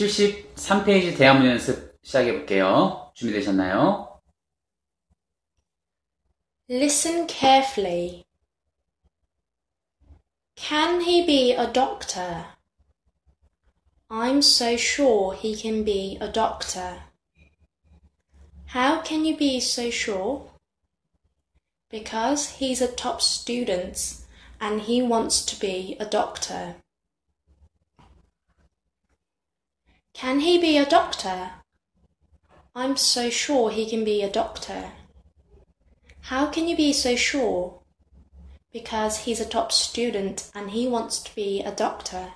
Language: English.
73페이지 대화문 연습 시작해 볼게요. 준비되셨나요? Listen carefully. Can he be a doctor? I'm so sure he can be a doctor. How can you be so sure? Because he's a top student and he wants to be a doctor. Can he be a doctor? I'm so sure he can be a doctor. How can you be so sure? Because he's a top student and he wants to be a doctor.